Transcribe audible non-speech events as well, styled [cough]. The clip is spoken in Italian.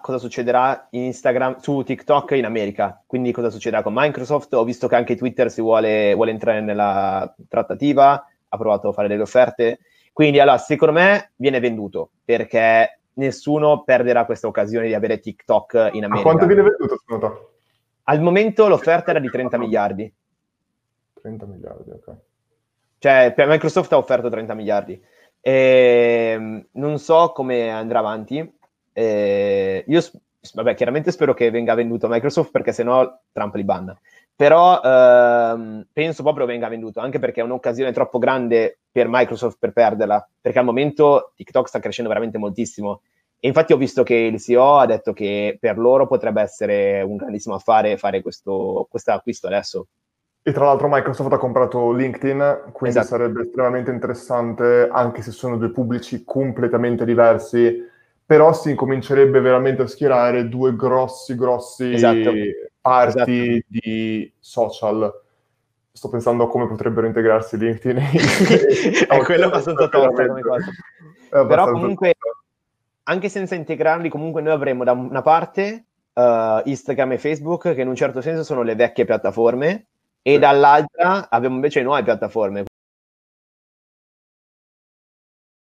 cosa succederà Instagram, su TikTok in America, quindi cosa succederà con Microsoft. Ho visto che anche Twitter si vuole, vuole entrare nella trattativa, ha provato a fare delle offerte. Quindi allora, secondo me viene venduto perché nessuno perderà questa occasione di avere TikTok in America. A quanto viene venduto secondo te? Al momento l'offerta era di 30 miliardi. 30 miliardi, ok. Cioè, per Microsoft ha offerto 30 miliardi. E, ehm, non so come andrà avanti. E, io, vabbè, chiaramente spero che venga venduto a Microsoft perché sennò Trump li banna. Però ehm, penso proprio venga venduto, anche perché è un'occasione troppo grande per Microsoft per perderla, perché al momento TikTok sta crescendo veramente moltissimo. E infatti ho visto che il CEO ha detto che per loro potrebbe essere un grandissimo affare fare questo acquisto adesso. E tra l'altro Microsoft ha comprato LinkedIn, quindi esatto. sarebbe estremamente interessante, anche se sono due pubblici completamente diversi, però si incomincerebbe veramente a schierare due grossi, grossi esatto. parti esatto. di social. Sto pensando a come potrebbero integrarsi LinkedIn. [laughs] [laughs] è quello abbastanza tosta come cosa. Però comunque, anche senza integrarli, comunque noi avremo da una parte uh, Instagram e Facebook, che in un certo senso sono le vecchie piattaforme, e dall'altra abbiamo invece nuove piattaforme,